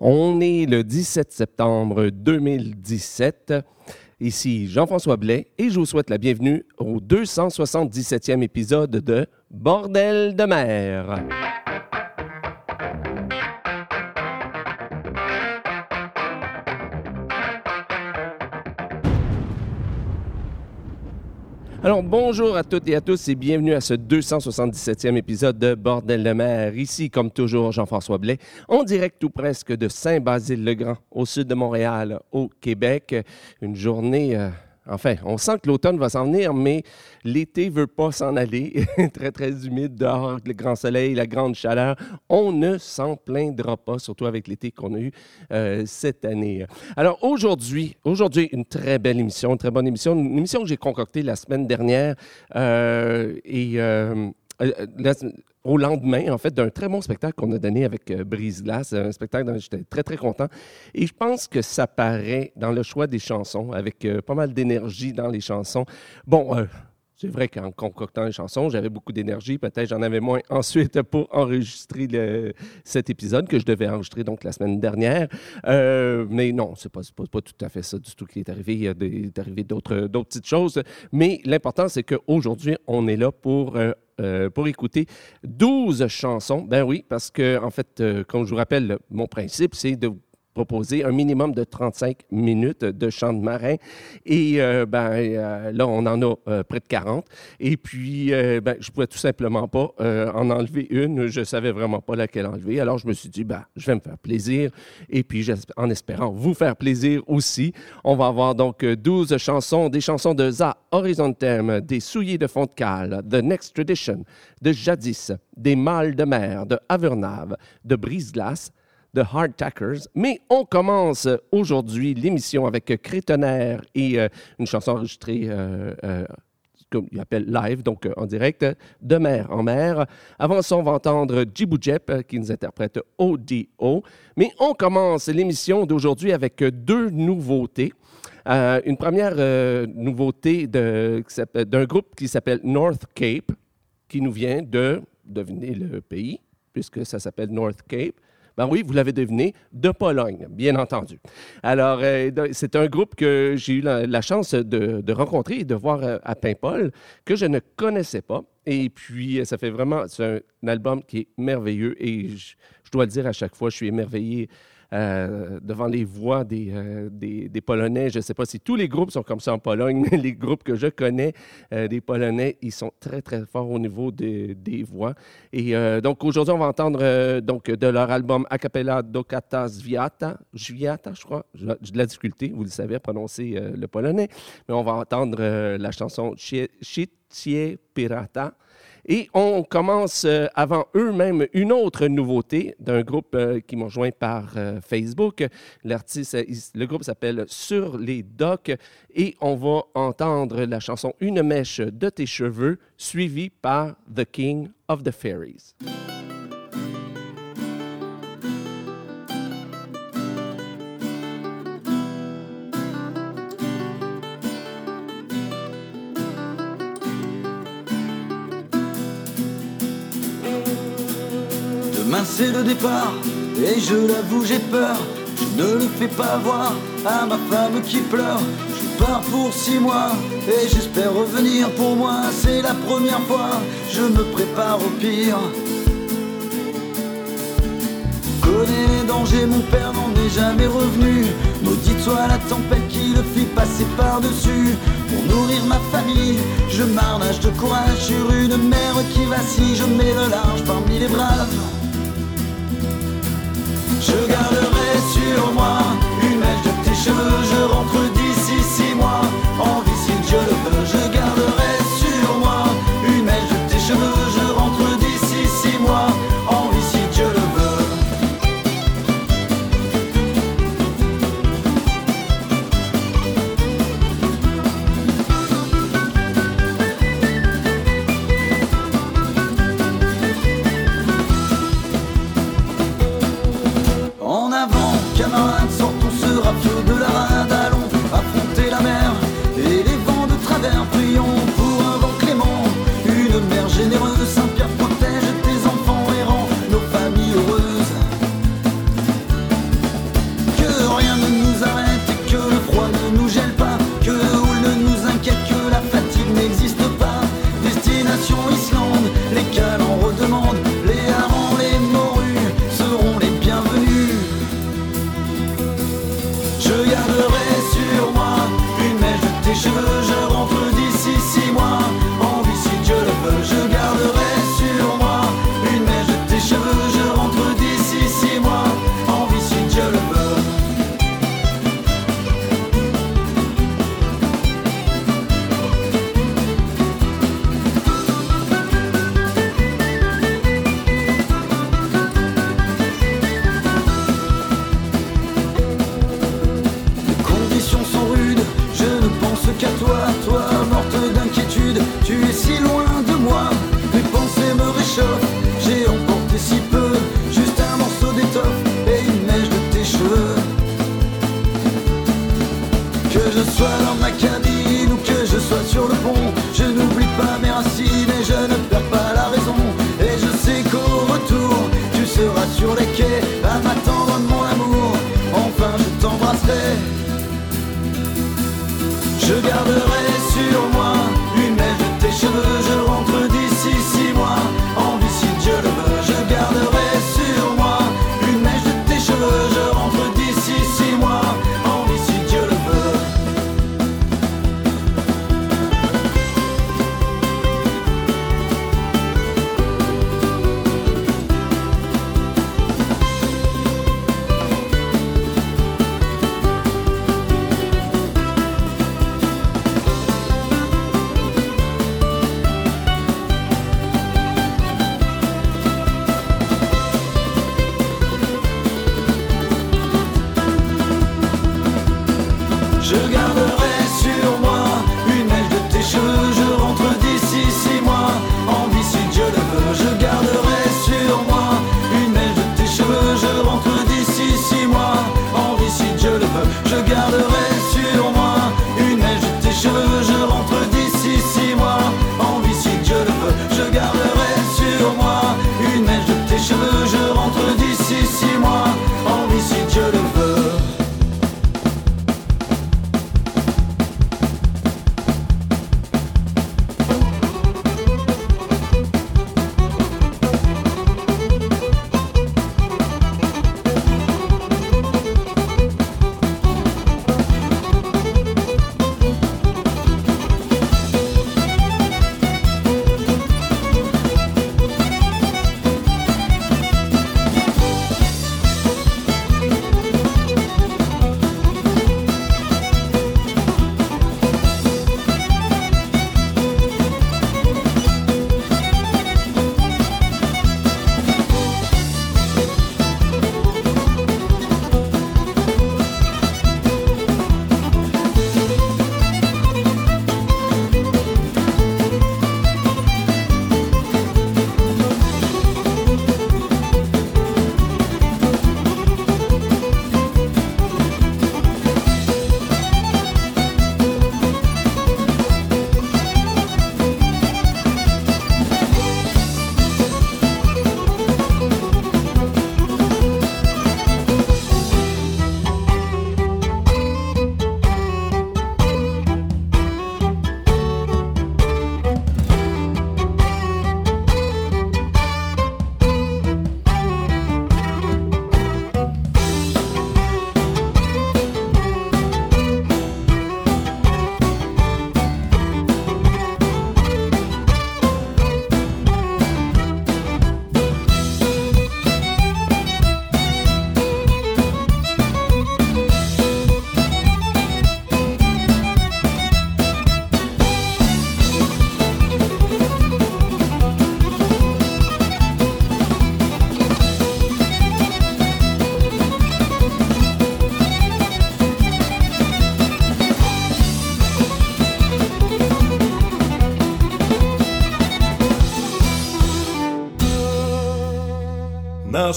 On est le 17 septembre 2017. Ici Jean-François Blais et je vous souhaite la bienvenue au 277e épisode de Bordel de mer. Alors bonjour à toutes et à tous et bienvenue à ce 277e épisode de Bordel de mer. Ici, comme toujours, Jean-François Blais, en direct tout presque de Saint-Basile-le-Grand, au sud de Montréal, au Québec. Une journée... euh, Enfin, on sent que l'automne va s'en venir, mais l'été veut pas s'en aller. très, très humide dehors, le grand soleil, la grande chaleur. On ne s'en plaindra pas, surtout avec l'été qu'on a eu euh, cette année. Alors aujourd'hui, une très belle émission, une très bonne émission, une émission que j'ai concoctée la semaine dernière euh, et euh, la- au lendemain, en fait, d'un très bon spectacle qu'on a donné avec euh, Brise Glace, un spectacle dont j'étais très, très content. Et je pense que ça paraît dans le choix des chansons, avec euh, pas mal d'énergie dans les chansons. Bon, euh, c'est vrai qu'en concoctant les chansons, j'avais beaucoup d'énergie. Peut-être j'en avais moins ensuite pour enregistrer le- cet épisode que je devais enregistrer donc la semaine dernière. Euh, mais non, c'est pas, pas, pas tout à fait ça du tout qui est arrivé. Il y a des, est arrivé d'autres petites choses. Mais l'important, c'est qu'aujourd'hui, on est là pour, euh, euh, pour écouter 12 chansons. Ben oui, parce que, en fait, euh, comme je vous rappelle, mon principe, c'est de proposer un minimum de 35 minutes de chant de marin. Et euh, ben, euh, là, on en a euh, près de 40. Et puis, ben, je pouvais tout simplement pas en enlever une. Je savais vraiment pas laquelle enlever. Alors, je me suis dit, ben, je vais me faire plaisir. Et puis, en espérant vous faire plaisir aussi, on va avoir donc euh, 12 chansons, des chansons de Za Horizontem, des Souillés de fond de cale, The Next Tradition, de Jadis, des Mâles de mer, de Avernave, de Brise-Glace, de Hard Tackers. Mais on commence aujourd'hui l'émission avec Crétonnerre et euh, une chanson enregistrée, euh, euh, comme il appelle live, donc en direct, de mer en mer. Avant ça, on va entendre euh, qui nous interprète ODO. Mais on commence l'émission d'aujourd'hui avec deux nouveautés. Une première euh, nouveauté d'un groupe qui s'appelle North Cape, qui nous vient de, devinez le pays, puisque ça s'appelle North Cape. Ben oui, vous l'avez deviné, de Pologne, bien entendu. Alors, euh, c'est un groupe que j'ai eu la, chance de, rencontrer et de voir euh, à Paimpol, que je ne connaissais pas. Et puis, euh, ça fait vraiment, c'est un, un album qui est merveilleux et je, je dois le dire à chaque fois, je suis émerveillé euh, devant les voix des, euh, des, des Polonais. Je ne sais pas si tous les groupes sont comme ça en Pologne, mais les groupes que je connais euh, des Polonais, ils sont très, très forts au niveau de- des voix. Et euh, donc, aujourd'hui, on va entendre donc, de leur album A Cappella Dokata Zviata, Zviata, je crois. J'ai de la difficulté, vous le savez, à prononcer le polonais. Mais on va entendre la chanson Chicie Pirata. Et on commence euh, avant eux-mêmes une autre nouveauté d'un groupe euh, qui m'ont rejoint par euh, Facebook. L'artiste, le groupe s'appelle Sur les docks et on va entendre la chanson Une mèche de tes cheveux suivie par The King of the Fairies. C'est le départ, et je l'avoue j'ai peur. Je ne le fais pas voir à ma femme qui pleure. Je pars pour six mois, et j'espère revenir pour moi. C'est la première fois, je me prépare au pire. Connais les dangers, mon père n'en est jamais revenu. Maudite soit la tempête qui le fit passer par-dessus. Pour nourrir ma famille, je marnage de courage sur une mer qui vacille. Je mets le large parmi les braves. Je garderai sur moi une mèche de tes cheveux. Je rentre d'ici six mois, en si Dieu le veut. Je garderai Je garderai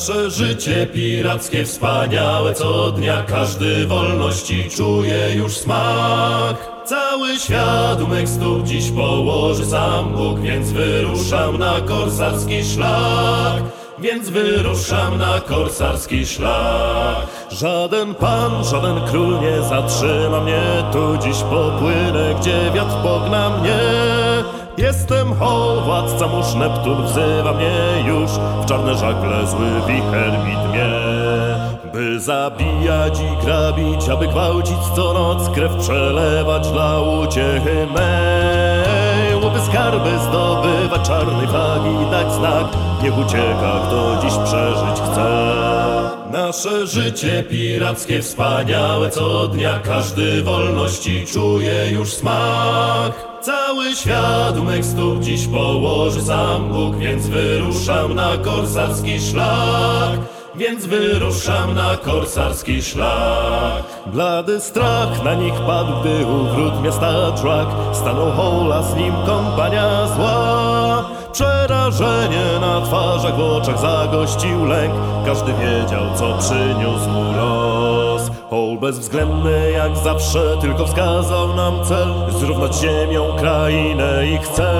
Nasze życie pirackie wspaniałe co dnia Każdy wolności czuje już smak. Cały świat mych stóp dziś położy sam Bóg Więc wyruszam na korsarski szlak. Więc wyruszam na korsarski szlak. Żaden pan, żaden król nie zatrzyma mnie Tu dziś popłynę, gdzie wiatr pogna mnie Jestem Hol, władca mórz Neptun wzywa mnie już W czarne żagle zły wicher widmie By zabijać i grabić, aby gwałcić co noc Krew przelewać dla uciechy mej. Łowy skarby zdobywać czarnej flagi Dać znak, niech ucieka kto dziś przeżyć chce. Nasze życie pirackie wspaniałe co dnia Każdy wolności czuje już smak Cały świat mych stóp dziś położy sam Bóg Więc wyruszam na korsarski szlak więc wyruszam na korsarski szlak. Blady strach na nich padł, gdy u wrót miasta Track stanął Hola, z nim kompania zła. Przerażenie na twarzach, w oczach zagościł lęk, każdy wiedział, co przyniósł mu los. Hol bezwzględny jak zawsze, tylko wskazał nam cel, zrównać ziemią krainę i chce.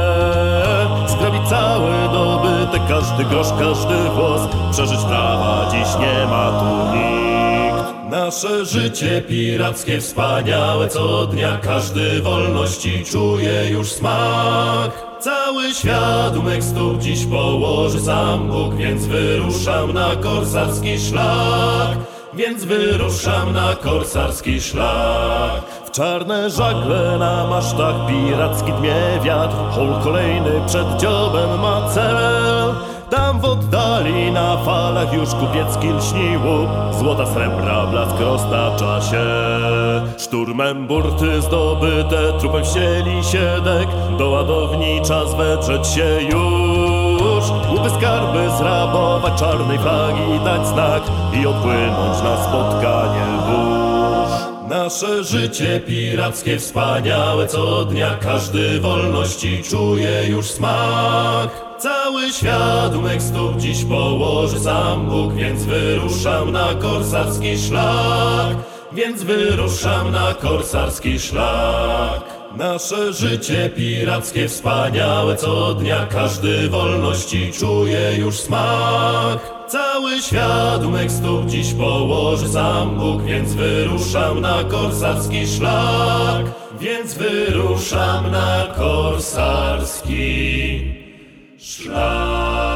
Zgrabić cały dobytek, każdy grosz, każdy włos, przeżyć prawa dziś nie ma tu nikt. Nasze życie pirackie wspaniałe co dnia. Każdy wolności czuje już smak. Cały świat u mych stóp dziś położy sam Bóg Więc wyruszam na korsarski szlak Więc wyruszam na korsarski szlak. W czarne żagle na masztach piracki dmie wiatr Hol kolejny przed dziobem ma cel. Tam w oddali na falach już kupiecki lśni łuk Złota srebra blask roztacza się. Szturmem burty zdobyte trupem wsieli się dek Do ładowni czas wetrzeć się już Łupy skarby zrabować czarnej flagi dać znak I odpłynąć na spotkanie burz Nasze życie pirackie wspaniałe co dnia Każdy wolności czuje już smak. Cały świat u mych stóp dziś położy sam Bóg Więc wyruszam na korsarski szlak. Więc wyruszam na korsarski szlak Nasze życie pirackie wspaniałe co dnia Każdy wolności czuje już smak Cały świat u mych stóp dziś położy sam Bóg Więc wyruszam na korsarski szlak Więc wyruszam na korsarski szlak.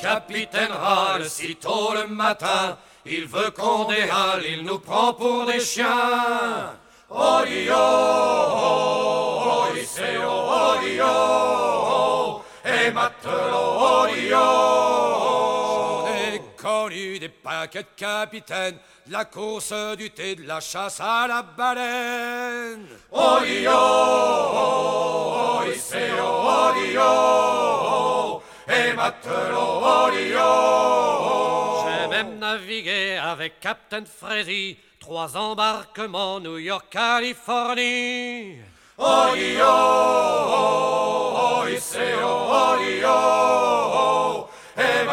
Capitaine sitôt le matin. Il veut qu'on déhale, il nous prend pour des chiens. Oh yo, oh et matelot oh J'en des paquets de capitaines, de la course du thé, de la chasse à la baleine. Oh yo, oh oh et matelot oh même navigué avec Captain Freddy, trois embarquements New York, Californie. Oh yo, oh c'est oh yo, et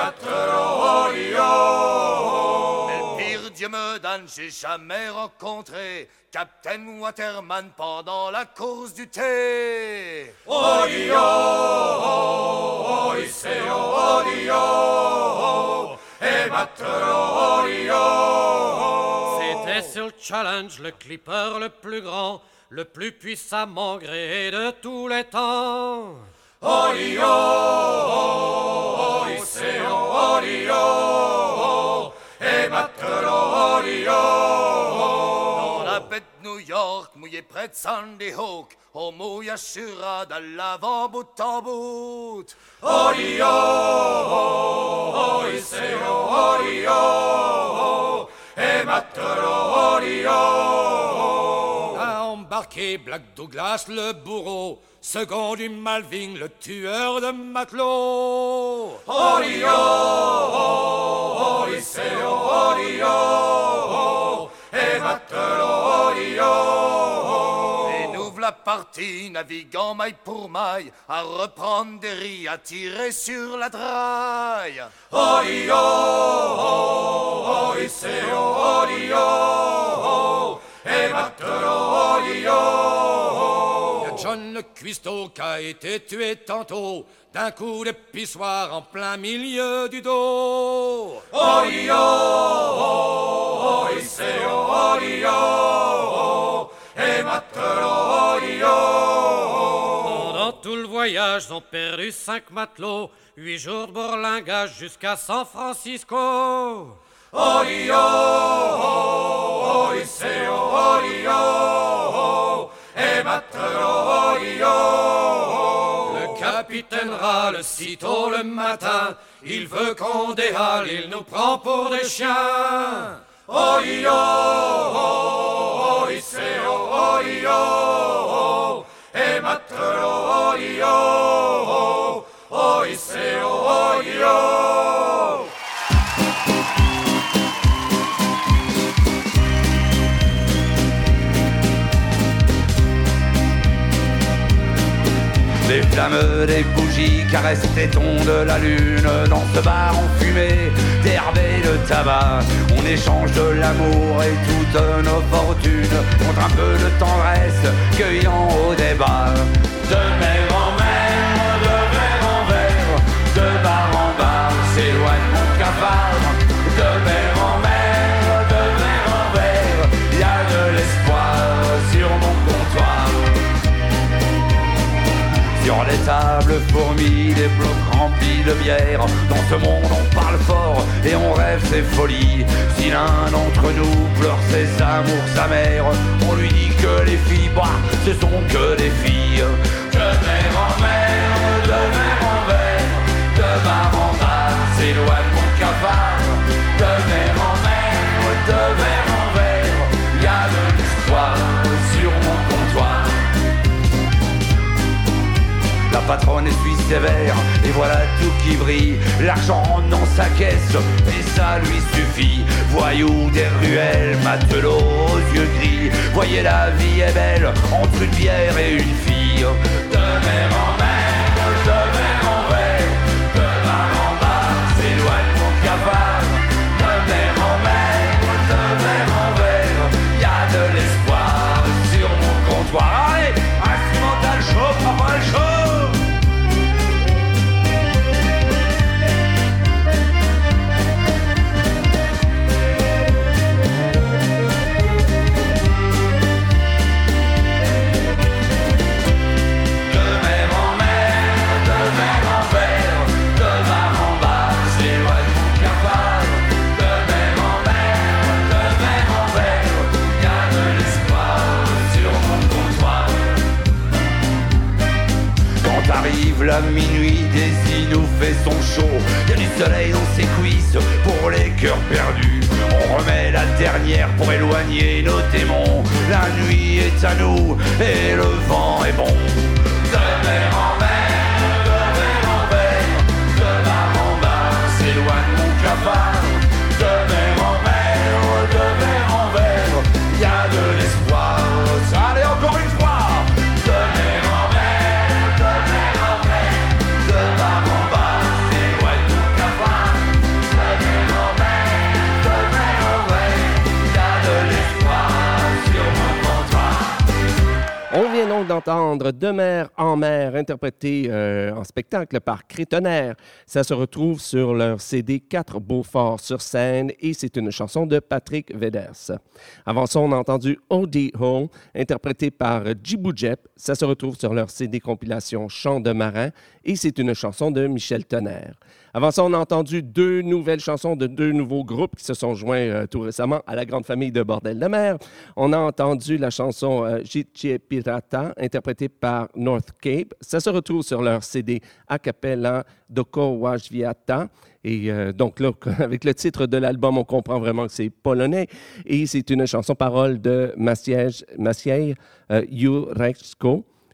oh Mais le pire Dieu me donne, j'ai jamais rencontré Captain Waterman pendant la course du thé. Oh yo, oh c'est oh yo, et C'était sur le challenge le clipper le plus grand, le plus puissamment gréé de tous les temps. Oh yo, et York, mouillé près de Sandy Hook, on mouille à l'avant bout en bout. Oh oh oh et matelot oh A embarqué Black Douglas le bourreau, second du Malving le tueur de matelots. Yo, oh oh et matelot Et nous v'là partis, naviguant maille pour maille, à reprendre des riz, à tirer sur la draille. Oh oh oh et matelot Y'a John le cuistot qui a été tué tantôt d'un coup de pissoir en plein milieu du dos. Oh yo, oh c'est oh yo, et matelot Pendant tout le voyage, ont perdu cinq matelots, huit jours de borlingage jusqu'à San Francisco. Le capitaine râle sitôt le matin, il veut qu'on déhale, il nous prend pour des chiens. Des bougies caressent les tons de la lune. Dans ce bar on fumait d'herbe et de tabac On échange de l'amour et toutes nos fortunes Contre un peu de tendresse cueillant au débat. De sable fourmi, des blocs remplis de bière. Dans ce monde, on parle fort et on rêve ses folies. Si l'un d'entre nous pleure ses amours, sa mère, on lui dit que les filles, bah, ce sont que des filles. De mer en mer, de mer en verre, de bar en bar, s'éloigne mon cafard. De mer en mer, de verre en verre, y a de l'espoir patronne essuie sévère, et voilà tout qui brille. L'argent rentre dans sa caisse, et ça lui suffit. Voyou des ruelles, matelot aux yeux gris. Voyez, la vie est belle, entre une bière et une fille. Show. Y a du soleil dans ses cuisses pour les cœurs perdus. On remet la dernière pour éloigner nos démons. La nuit est à nous et le vent est bon. D'entendre De mer en mer, interprété euh, en spectacle par Crétonnerre. Ça se retrouve sur leur CD 4 Beaufort sur scène et c'est une chanson de Patrick Veders. Avant ça, on a entendu O.D. Hole, interprété par Djibou Jep. Ça se retrouve sur leur CD compilation Chant de marin et c'est une chanson de Michel Tonnerre. Avant ça, on a entendu deux nouvelles chansons de deux nouveaux groupes qui se sont joints euh, tout récemment à la grande famille de Bordel de mer. On a entendu la chanson euh, Pirata, interprétée par North Cape. Ça se retrouve sur leur CD a cappella Doko Wajviata. Et euh, donc là, avec le titre de l'album, on comprend vraiment que c'est polonais. Et c'est une chanson parole de Maciej, Maciej euh,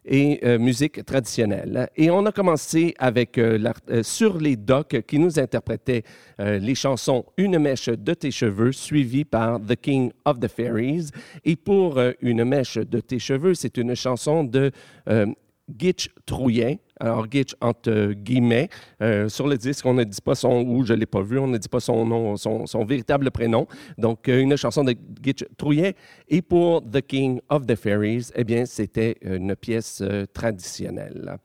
et euh, musique traditionnelle. Et on a commencé avec euh, euh, Sur les docks qui nous interprétait les chansons Une mèche de tes cheveux suivie par The King of the Fairies. Et pour Une mèche de tes cheveux, c'est une chanson de Gitch Trouillet. Alors, Gitch, entre guillemets, euh, sur le disque, on ne dit pas son, ou je ne l'ai pas vu, on ne dit pas son nom, son, son véritable prénom. Donc, euh, une chanson de Gitch Trouillet. Et pour The King of the Fairies, eh bien, c'était une pièce euh, traditionnelle.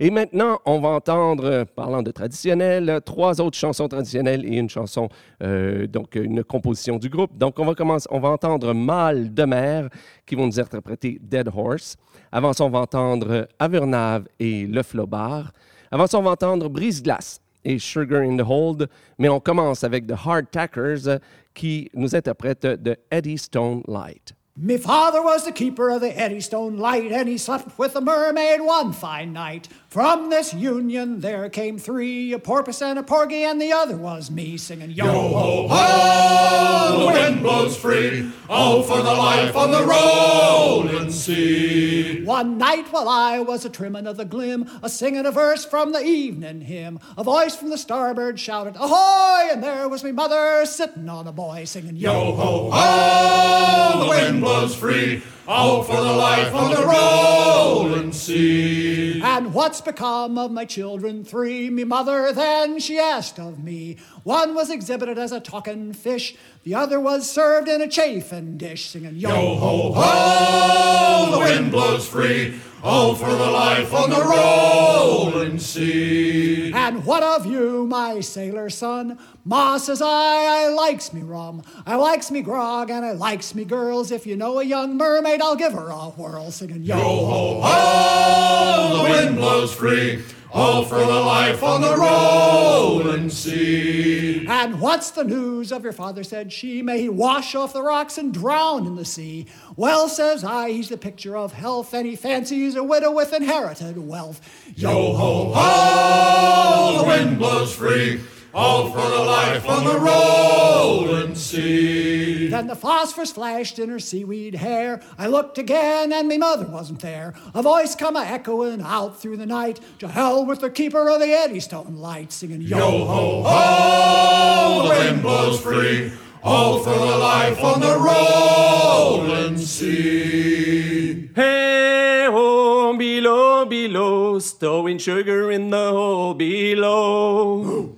Et maintenant, on va entendre, euh, parlant de traditionnel, trois autres chansons traditionnelles et une chanson, euh, donc une composition du groupe. Donc, on va commencer, on va entendre Mal de mer qui vont nous interpréter Dead Horse. Avant ça, on va entendre Avernave et Le Flobard. Avant ça, on va entendre Brise-Glace et Sugar in the Hold. Mais on commence avec The Hard Tackers euh, qui nous interprètent The Eddystone Light. Me father was the keeper of the Eddystone Light, and he slept with a mermaid one fine night. From this union there came three, a porpoise and a porgy, and the other was me, singing yo ho ho, the wind blows free. Oh, for the life on the rolling sea. One night while I was a trimmin' of the glim, a singing a verse from the evening hymn, a voice from the starboard shouted, Ahoy! And there was me mother sitting on a boy singing yo ho ho, the wind blows free. Oh, for the life on the rolling sea. And what's become of my children three? Me mother then she asked of me. One was exhibited as a talking fish, the other was served in a chafing dish, singing Yo ho ho, the wind blows free. All for the life on the rolling sea. And what of you, my sailor son? Ma says I, I likes me rum, I likes me grog, and I likes me girls. If you know a young mermaid, I'll give her a whirl, singing yo ho ho, the wind blows free, all for the life on the rolling sea. And what's the news of your father? said she. May he wash off the rocks and drown in the sea. Well, says I, he's the picture of health, and he fancies a widow with inherited wealth. Yo ho ho, the wind blows free, all for the life on the rolling sea. Then the phosphorus flashed in her seaweed hair. I looked again, and me mother wasn't there. A voice come a echoing out through the night. To hell with the keeper of the Eddystone light, singing yo, Yo ho ho, the wind blows free, all for the life on the rolling sea. Hey ho, below, below, stowing sugar in the hole below.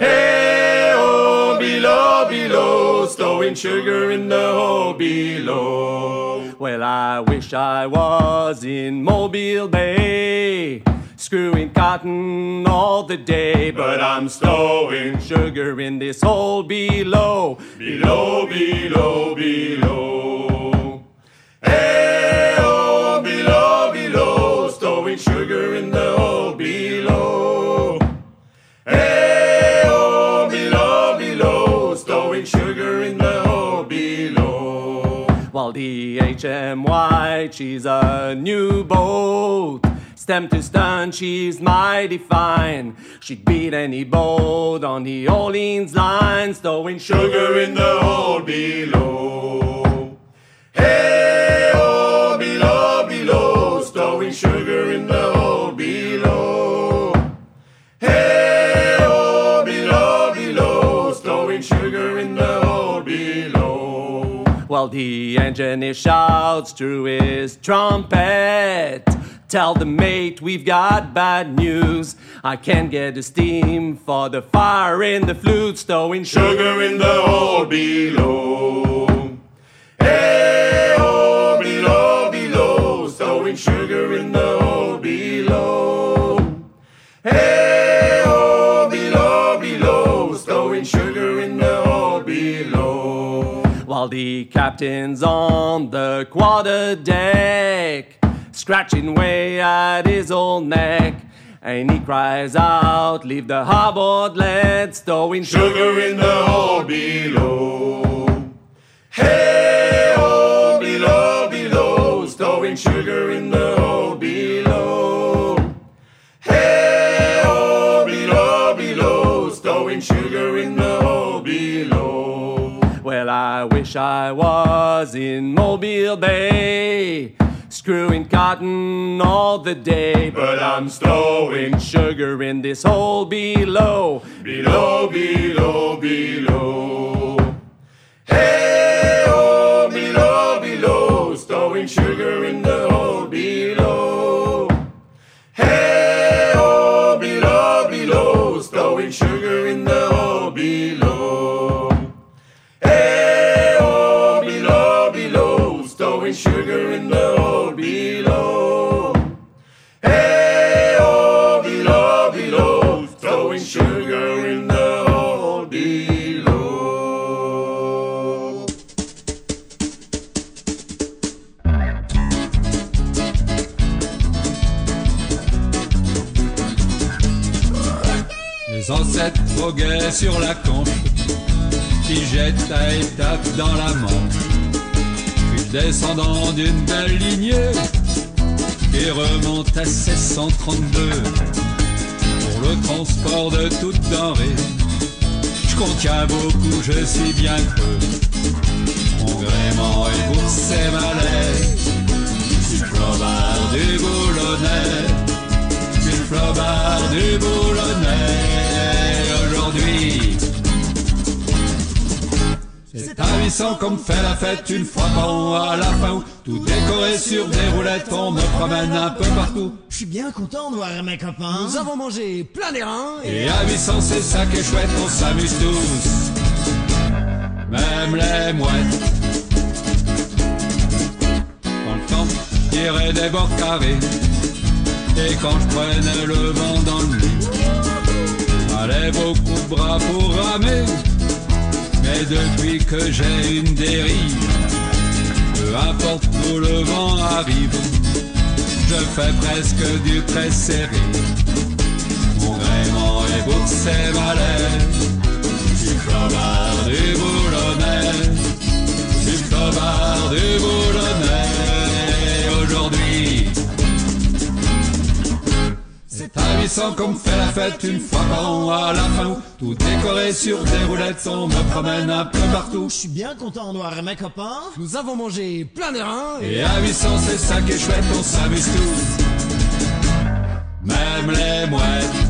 Hey ho, below, below, stowing sugar in the hole below. Well, I wish I was in Mobile Bay. Screwing cotton all the day, but I'm stowing sugar in this hole below. Below, below, below. Hey, oh, below, below, the HMY, she's a new boat. Stem to stern, she's mighty fine. She'd beat any boat on the Orleans line, stowing sugar in the hole below. Hey, While the engineer shouts through his trumpet. Tell the mate we've got bad news. I can't get the steam for the fire in the flute, stowing sugar. Sugar in the hole below. The captain's on the quarter deck, scratching way at his old neck. And he cries out, Leave the harbord lead, stowing sugar. Sugar in the hole below. Hey, oh, below, below, stowing sugar in the Well, I wish I was in Mobile Bay, screwing cotton all the day. But I'm stowing sugar in this hole below. below, below, below. Hey, oh, below, below, stowing sugar in the Les ancêtres voguaient sur la conche, qui jette à étapes dans la Manche. Puis descendant d'une belle lignée, qui remonte à 1632, pour le transport de toutes denrées. Je contiens beaucoup, je suis bien creux. Mon gréement et bourse et malais, du flobard du boulonnais. Une flobard du boulonnais aujourd'hui. C'est à 800 qu'on me fait la fête une fois par an à la fin. Tout décoré sur des roulettes, on me promène un peu partout. Je suis bien content de voir mes copains. Nous avons mangé plein les reins et Et à 800 c'est ça qui est chouette, on s'amuse tous. Même les mouettes. Dans le temps, il tirais des bords carrés. Et quand je prenais le vent dans le lit, fallait beaucoup de bras pour ramer. Mais depuis que j'ai une dérive, peu importe où le vent arrive, je fais presque du très serré. Mon gréement est pour ses malais, du flobard du boulonnais, du flobard du boulonnais. C'est à 800 qu'on me fait la fête une fois par an à la fin. Tout décoré sur des roulettes, on me promène un peu partout. Je suis bien content, Noir et mes copains. Nous avons mangé plein d'airain Et à 800 c'est ça qui est chouette, on s'amuse tous. Même les mouettes.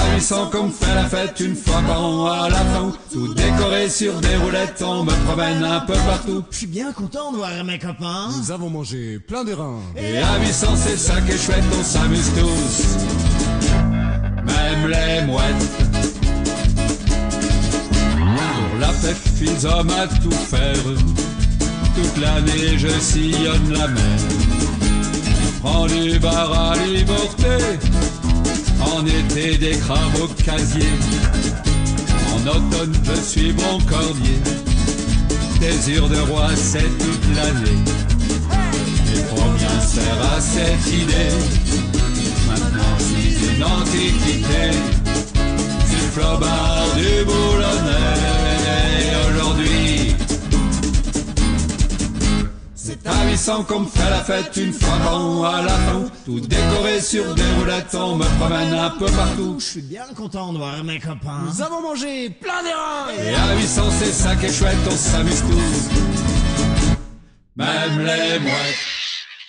C'est à 800 qu'on me fait la fête une fois par an à la fin. Tout décoré sur des roulettes, on me promène un peu partout. Je suis bien content, Noir et mes copains. Nous avons mangé plein d'airain. Et à 800 c'est ça qui est chouette, on s'amuse tous. Même les mouettes. Pour la fête, ils hommes à tout faire. Toute l'année je sillonne la mer. Prends du bar à liberté. En été des crabes au casier. En automne je suis bon cordier. Désir de roi c'est toute l'année. Et combien sert à cette idée Maintenant c'est une antiquité Du flobard du boulonnais C'est à 800 qu'on me fait la fête une fois par an à la fin. Tout décoré sur des roulettes, on me promène un peu partout. Je suis bien content, Noir et mes copains. Nous avons mangé plein d'airain Et à 800 c'est ça qui est chouette, on s'amuse tous. Même les mouettes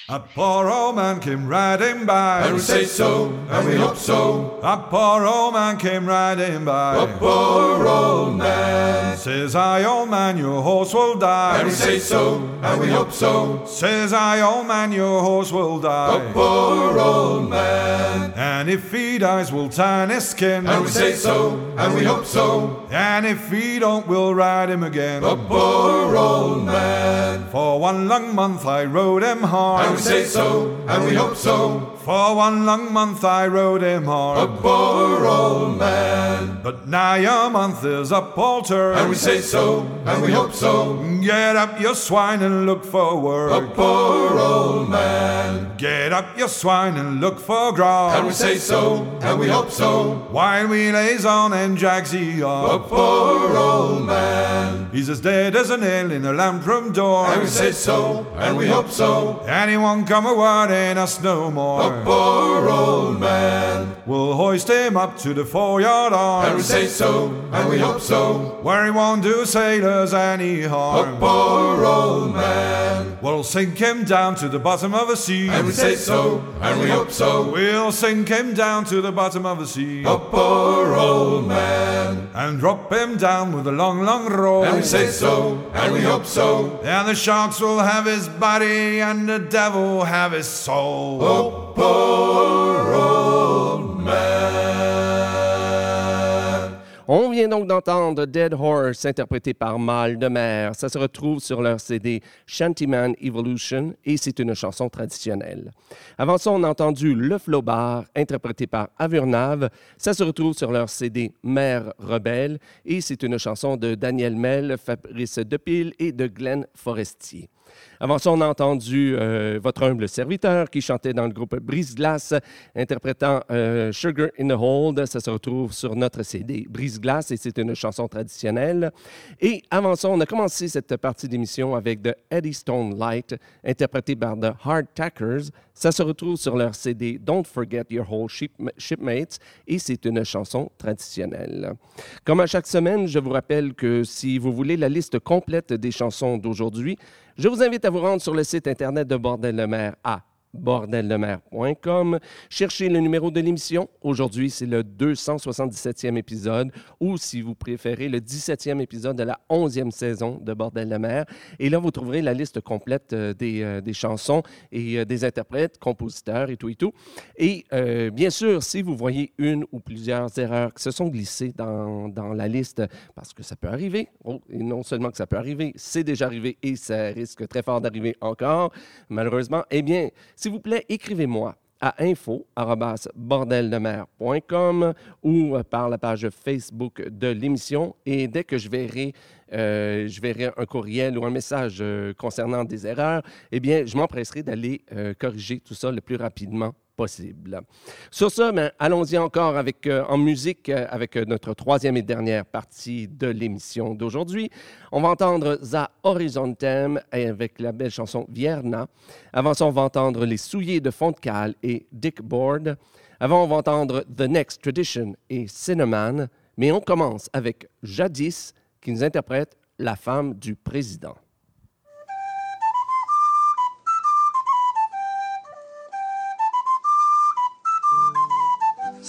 A poor old man came riding by. And we say so, and we hope so. A poor old man came riding by. A poor old man. Says I, old man, your horse will die. And we say so, and we hope so. Says I, old man, your horse will die. A poor old man. And if he dies, we'll tan his skin. And we say so, and we hope so. And if he don't, we'll ride him again. A poor old man. For one long month I rode him hard. And we say so, and we hope so. For one long month I rode him A poor old man. But now your month is up, Walter. And we say so, and we hope so. Get up, you swine, and look for A poor old man. Get up, you swine, and look for grass. And we say so, and we hope so. While we lays on and drags he A off. poor old man. He's as dead as a nail in a lamp room door. And we say so, and we hope so. Anyone come a wording us no A more. poor old man. We'll hoist him up to the foreyard arm. And we say so, and we hope so. Where he won't do sailors any A harm. poor old man. We'll sink him down to the bottom of the sea. And we say so, and we hope so. We'll sink him down to the bottom of the sea. A poor old man. And drop him down with a long, long roll. And we say so, and we hope so. And the sharks will have his body and the devil have his soul. A poor old man. Vient donc d'entendre Dead Horse interprété par Mal de Mer. Ça se retrouve sur leur CD Shantyman Evolution et c'est une chanson traditionnelle. Avant ça, on a entendu Le Bar interprété par Avurnave. Ça se retrouve sur leur CD Mère Rebelle et c'est une chanson de Daniel Mel, Fabrice Depille et de Glenn Forestier. Avant ça, on a entendu euh, votre humble serviteur qui chantait dans le groupe Brise Glace, interprétant euh, Sugar in the Hold. Ça se retrouve sur notre CD Brise Glace et c'est une chanson traditionnelle. Et avant ça, on a commencé cette partie d'émission avec de Eddie Stone Light, interprété par The Hard Tackers. Ça se retrouve sur leur CD Don't Forget Your Whole Shipmates et c'est une chanson traditionnelle. Comme à chaque semaine, je vous rappelle que si vous voulez la liste complète des chansons d'aujourd'hui, je vous invite à vous rendre sur le site Internet de Bordel de Mer à bordeldemer.com. Cherchez le numéro de l'émission. Aujourd'hui, c'est le 277e épisode ou, si vous préférez, le 17e épisode de la 11e saison de Bordel de mer. Et là, vous trouverez la liste complète euh, des, euh, des, chansons et euh, des interprètes, compositeurs et tout et tout. Et bien sûr, si vous voyez une ou plusieurs erreurs qui se sont glissées dans, dans la liste, parce que ça peut arriver, oh, et non seulement que ça peut arriver, c'est déjà arrivé et ça risque très fort d'arriver encore, malheureusement, eh bien, s'il vous plaît, écrivez-moi à info.bordeldemer.com ou par la page Facebook de l'émission. Et dès que je verrai, euh, je verrai un courriel ou un message euh, concernant des erreurs, eh bien, je m'empresserai d'aller euh, corriger tout ça le plus rapidement possible. Sur ce, allons-y encore avec, euh, en musique euh, avec euh, notre troisième et dernière partie de l'émission d'aujourd'hui. On va entendre Za Horizontem avec la belle chanson Vierna. Avant ça, on va entendre Les Souillés de Fontcal et Dick Board. Avant, on va entendre The Next Tradition et Cinnamon. Mais on commence avec Jadis qui nous interprète La femme du président.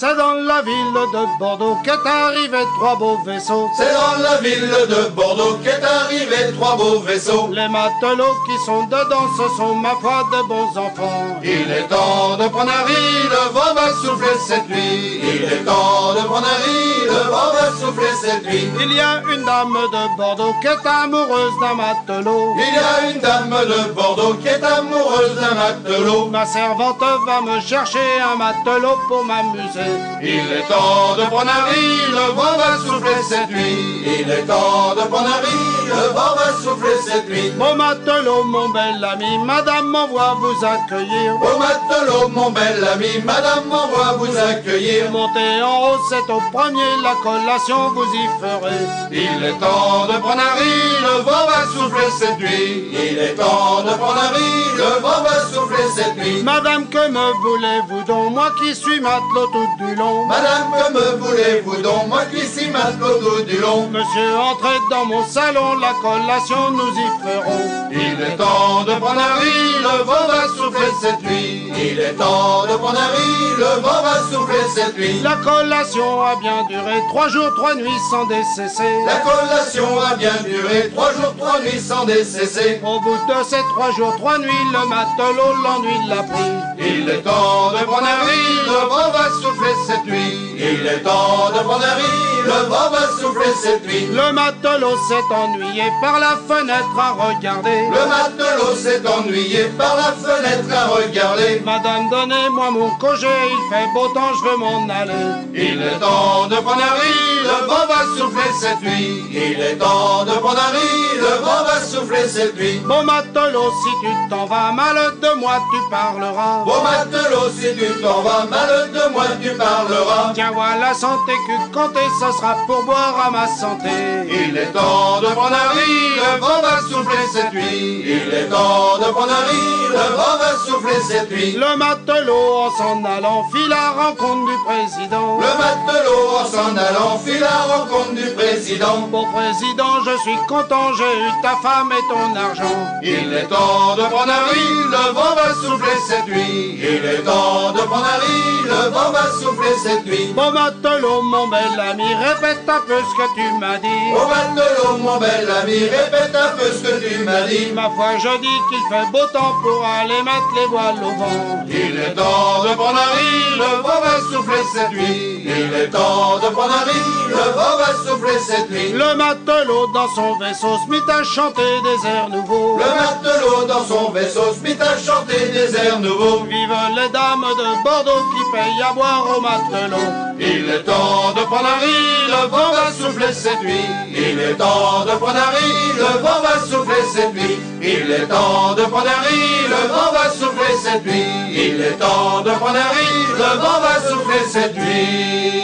C'est dans la ville de Bordeaux qu'est arrivé trois beaux vaisseaux. C'est dans la ville de Bordeaux qu'est arrivé trois beaux vaisseaux. Les matelots qui sont dedans, ce sont ma foi de bons enfants. Il est temps de prendre un riz, le vent va souffler cette nuit. Il est temps de prendre un riz, le vent va souffler cette nuit. Il y a une dame de Bordeaux qui est amoureuse d'un matelot. Il y a une dame de Bordeaux qui est amoureuse d'un matelot. Ma servante va me chercher un matelot pour m'amuser. Il est temps de prendre un riz, le vent va souffler cette nuit. Il est temps de prendre un riz, le vent va souffler cette nuit. Mon matelot, mon bel ami, madame m'envoie vous accueillir. Mon matelot, mon bel ami, madame m'envoie vous accueillir. Montez en haut, c'est au premier, la collation vous y ferez. Il est temps de prendre un riz, le vent va souffler cette nuit. Il est temps de prendre un riz, le vent va souffler cette nuit. Madame, que me voulez-vous donc, moi qui suis matelot tout du long. Madame, que me voulez-vous donc, moi qui suis matelot tout du long. Monsieur, entrez dans mon salon, la collation nous y ferons. Il est temps de prendre un riz, le vent va souffler cette nuit. Il est temps de prendre un riz, le vent va souffler cette nuit. La collation a bien duré trois jours, trois nuits sans décesser. La collation a bien duré trois jours, trois nuits sans décesser. Au bout de ces trois jours, trois nuits, le matelot l'ennui l'a pris. Il est temps de prendre un riz, le vent va souffler cette nuit. Il est temps de prendre un riz, le vent va souffler cette nuit. Le matelot s'est ennuyé par la fenêtre à regarder. Le matelot s'est ennuyé par la fenêtre à regarder. Madame, donnez-moi mon congé, il fait beau temps, je veux m'en aller. Il est temps de prendre un riz, le vent va souffler cette nuit. Il est temps de prendre un riz, le vent va souffler cette nuit. Mon matelot, si tu t'en vas, mal de moi tu parleras. Matelot, si tu t'en vas, mal de moi tu parleras. Tiens, voilà santé que compter, ça sera pour boire à ma santé? Il est temps de prendre un riz, le vent va souffler cette nuit. Il est temps de prendre un riz, le vent va souffler cette nuit. Le matelot, en s'en allant, fit la rencontre du président. Le matelot, en s'en allant, fit la rencontre du président. Pour président, je suis content, j'ai eu ta femme et ton argent. Il est temps de prendre un riz, le vent va souffler cette nuit. Il est temps de prendre un riz, le vent va souffler cette nuit. Mon matelot, mon bel ami, répète un peu ce que tu m'as dit. Au matelot, mon bel ami, répète un peu ce que tu m'as dit. Ma foi, je dis qu'il fait beau temps pour aller mettre les voiles au vent. Il est temps de prendre un riz, le vent va souffler cette nuit. Il est temps de prendre un riz, le vent va souffler cette nuit. Le matelot dans son vaisseau se mit à chanter des airs nouveaux. Le matelot dans son vaisseau se mit à chanter des airs nouveaux. Les dames de Bordeaux qui payent à boire au matelot. Il est temps de prendre un riz, le vent va souffler cette nuit. Il est temps de prendre un riz, le vent va souffler cette nuit. Il est temps de prendre un riz, le vent va souffler cette nuit. Il est temps de prendre un le vent va souffler cette nuit.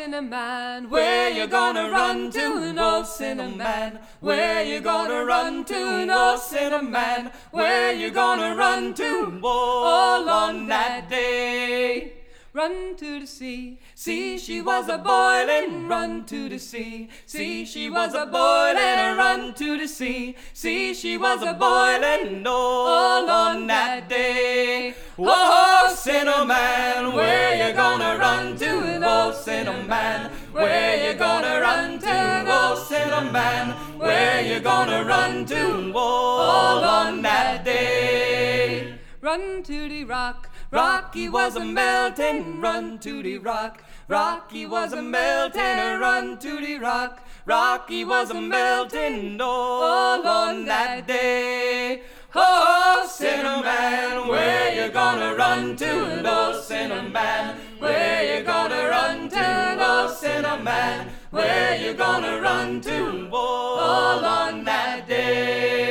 Cinnamon, where you gonna run to? No, Cinnamon, where you gonna run to? No, Cinnamon, where you gonna run to? All on that day. Run to the sea, see she was a boiling. Run to the sea, see she was a boiling. Run to the sea, see she was a boiling. All on that day. Oh, oh Cinnamon, where you gonna run to? Oh, oh Cinnamon, where you gonna run to? Oh, Cinnamon, where you gonna run to? All on that day. Run to the rock, Rocky was a melting. Run to the rock, Rocky was a melting. Run to the rock, Rocky was a melting. All on that day. Oh, Cinnamon, where you gonna run to? Oh, Cinnamon, where you gonna run to? Oh, Cinnamon, where you gonna run to? All on that day.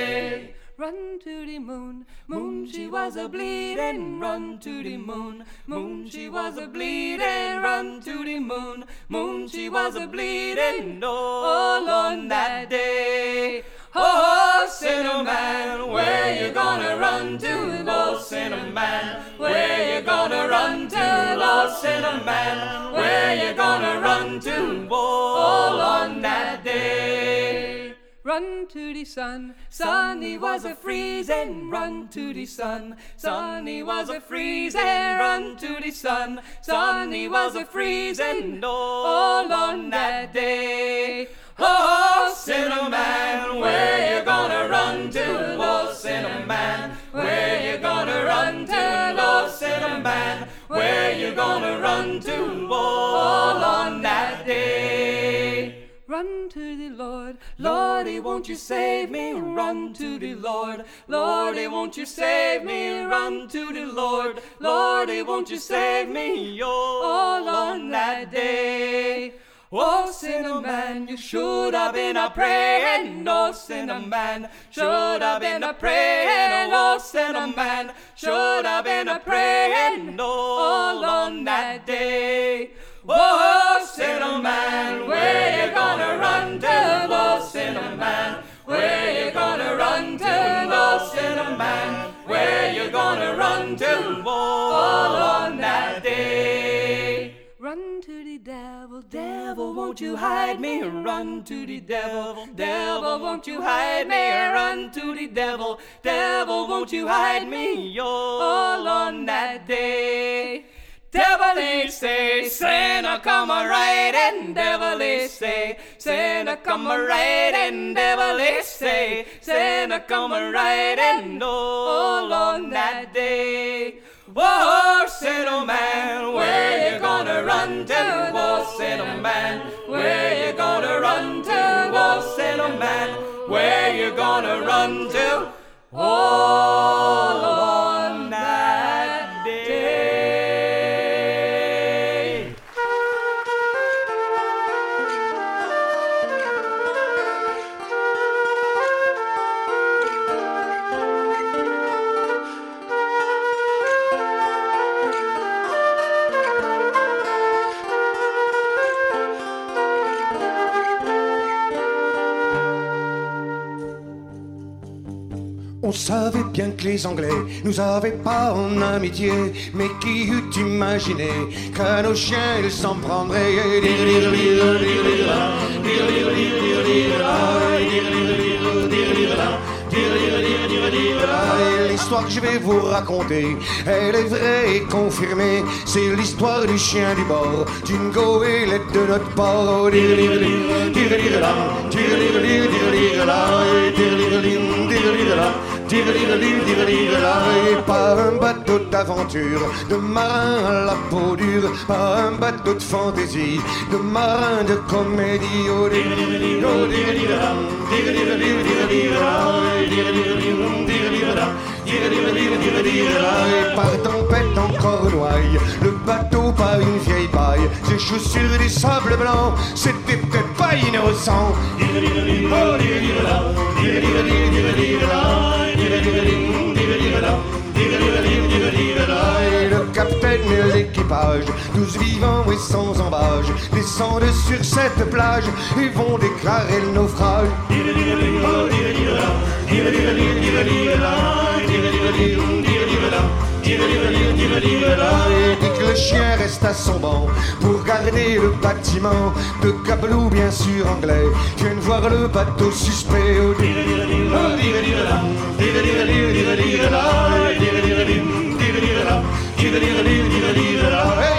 Run to the moon, moon she was a bleeding. Run to the moon, moon she was a bleeding. Run to the moon, moon she was a bleeding. All on that day. Oh, Cinnamon, where you gonna run to? Oh, Cinnamon, where you gonna run to? Oh, Cinnamon, where you gonna run to? All on that day. Run to the sun, sunny was a freezing. Run to the sun, sunny was a freezing. Run to the sun, sunny was a freezing. All on that day. Oh, oh, oh, oh Cinnamon, where you gonna run to? Oh, Cinnamon, where you gonna run to? Oh, Cinnamon, where you gonna run to? All on that day. Run to the Lord, Lordy, won't you save me? Run to the Lord, Lordy, won't you save me? Run to the Lord, Lordy, won't you save me? All on that day. Oh, Cinnamon, you should have been a praying. Oh, Cinnamon, should have been a praying. Oh, Cinnamon, should have been a praying. All on that day. Oh, Cinnamon, where you gonna run to? Oh, Cinnamon, where you gonna run to? Oh, Cinnamon, where you gonna run to? All on that day. Run to the devil, devil, won't you hide me? Run to the devil, devil, won't you hide me? Run to the devil, devil, won't you hide me? All on that day. Devilish say, sinner come a riding, devilish say, sinner come a riding, devilish say, sinner come a riding, all on that day. Whoa, Cinnamon, where you gonna run to? Whoa, Cinnamon, where you gonna run to? Whoa, man, where you gonna run to? All que les Anglais nous avaient pas en amitié, mais qui eût imaginé qu'à nos chiens ils s'en prendraient? L'histoire que je vais vous raconter, elle est vraie et confirmée. C'est l'histoire du chien du bord, d'une goélette de notre port. Et pas un bateau d'aventure, de marin à la peau dure, pas un bateau de fantaisie, de marin de comédie. Oh, par tempête en cornouaille, le bateau par une vieille paille, ses chaussures des sables blancs, c'était peut-être pas innocent. Capitaine et l'équipage, tous vivants et sans embâge, descendent sur cette plage et vont déclarer le naufrage. Et dès que le chien reste à son banc pour garder le bâtiment de Cablou bien sûr anglais viennent voir le bateau suspect. Either,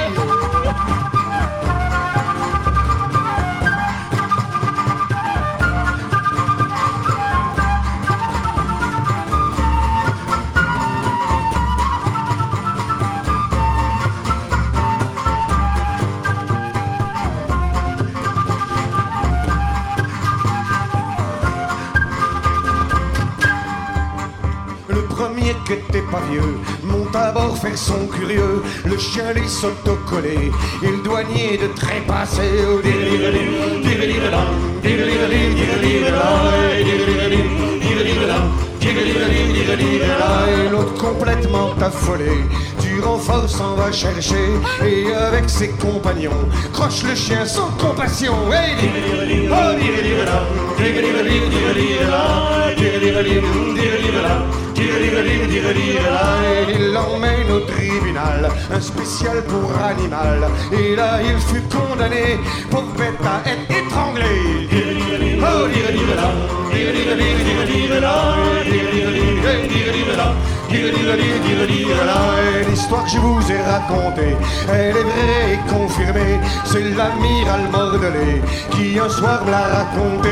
premier qui était pas vieux monte à bord faire son curieux. Le chien lui s'autocollait et le douanier de trépasser. Oh, Et l'autre complètement affolé du renfort s'en va chercher et avec ses compagnons croche le chien sans compassion. Dirilirelam. Il l'emmène au tribunal, un spécial pour animal. Et là, il fut condamné pour bête à être étranglé. L'histoire que je vous ai racontée, elle est vraie et confirmée. C'est l'amiral Mordelais qui un soir me l'a raconté.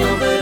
silver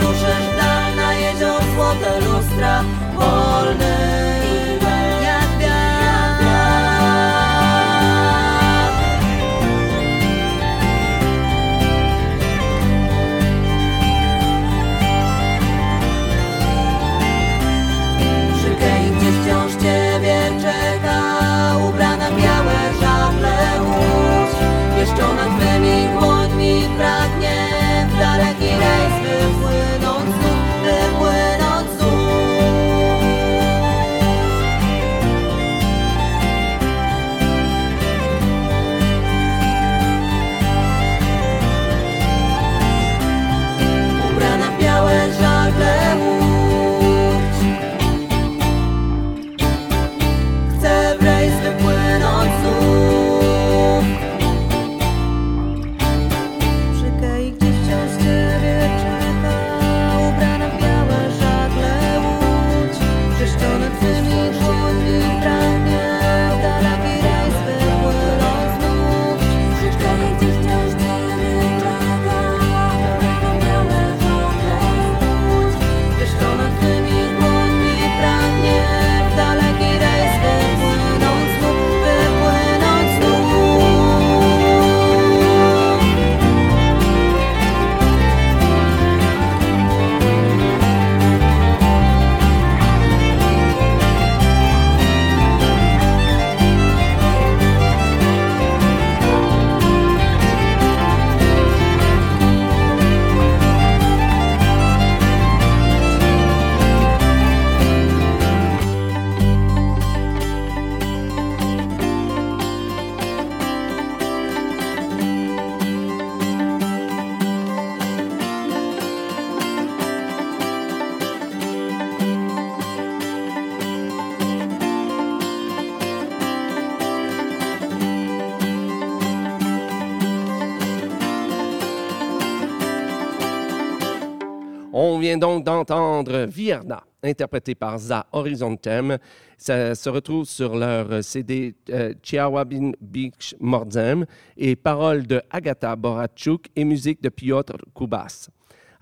vient donc d'entendre Vierna, interprété par Za Horizontem. Ça se retrouve sur leur CD euh, Chiawabin Beach Mordzem et paroles de Agatha Boratchouk et musique de Piotr Kubas.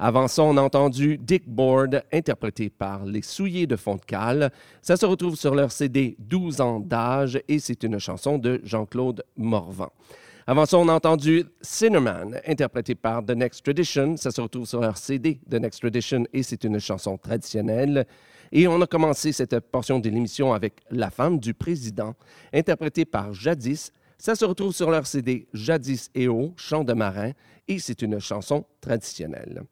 Avant ça, on a entendu Dick Board, interprété par Les Souillés de Fond. Ça se retrouve sur leur CD 12 ans d'âge et c'est une chanson de Jean-Claude Morvan. Avant ça, on a entendu Cinnamon, interprété par The Next Tradition. Ça se retrouve sur leur CD The Next Tradition et c'est une chanson traditionnelle. Et on a commencé cette portion de l'émission avec La femme du président, interprétée par Jadis. Ça se retrouve sur leur CD Jadis et eau, chant de marin, et c'est une chanson traditionnelle.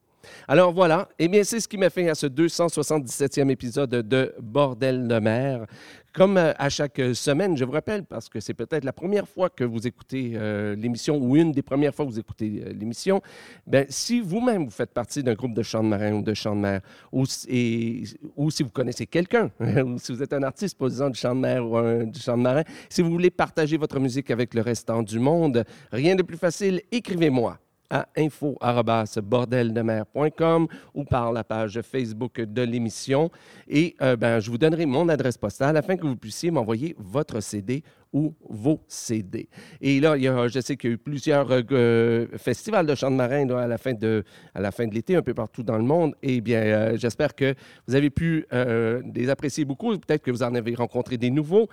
Alors voilà, eh bien c'est ce qui m'a fait à ce 277e épisode de Bordel de mer. Comme euh, à chaque semaine, je vous rappelle, parce que c'est peut-être la première fois que vous écoutez euh, l'émission ou une des premières fois que vous écoutez euh, l'émission, ben, si vous-même vous faites partie d'un groupe de chants de marin ou de chants de mer, ou si vous connaissez quelqu'un, ou si vous êtes un artiste posant du chant de mer ou un- du chant de marin, si vous voulez partager votre musique avec le restant du monde, rien de plus facile, écrivez-moi à info.bordeldemer.com ou par la page Facebook de l'émission. Et euh, ben, je vous donnerai mon adresse postale afin que vous puissiez m'envoyer votre CD ou vos CD. Et là, il y a, je sais qu'il y a eu plusieurs euh, euh, festivals de chants de marin à la fin de, à la fin de l'été, un peu partout dans le monde. Et bien, euh, j'espère que vous avez pu les apprécier beaucoup. Peut-être que vous en avez rencontré des nouveaux.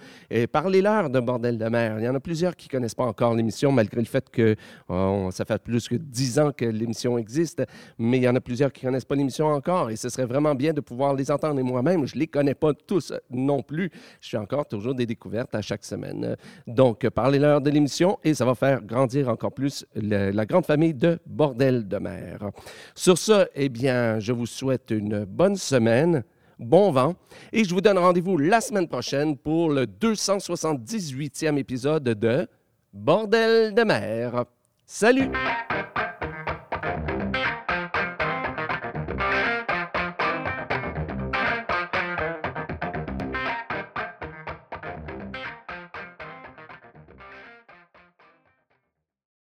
Parlez-leur de Bordel de mer. Il y en a plusieurs qui ne connaissent pas encore l'émission, malgré le fait que oh, ça fait plus que dix ans que l'émission existe. Mais il y en a plusieurs qui ne connaissent pas l'émission encore. Et ce serait vraiment bien de pouvoir les entendre. Et moi-même, je ne les connais pas tous non plus. Je fais encore toujours des découvertes à chaque semaine. Donc, parlez-leur de l'émission et ça va faire grandir encore plus la grande famille de Bordel de mer. Sur ce, eh bien, je vous souhaite une bonne semaine. Bon vent. Et je vous donne rendez-vous la semaine prochaine pour le 278e épisode de Bordel de mer. Salut!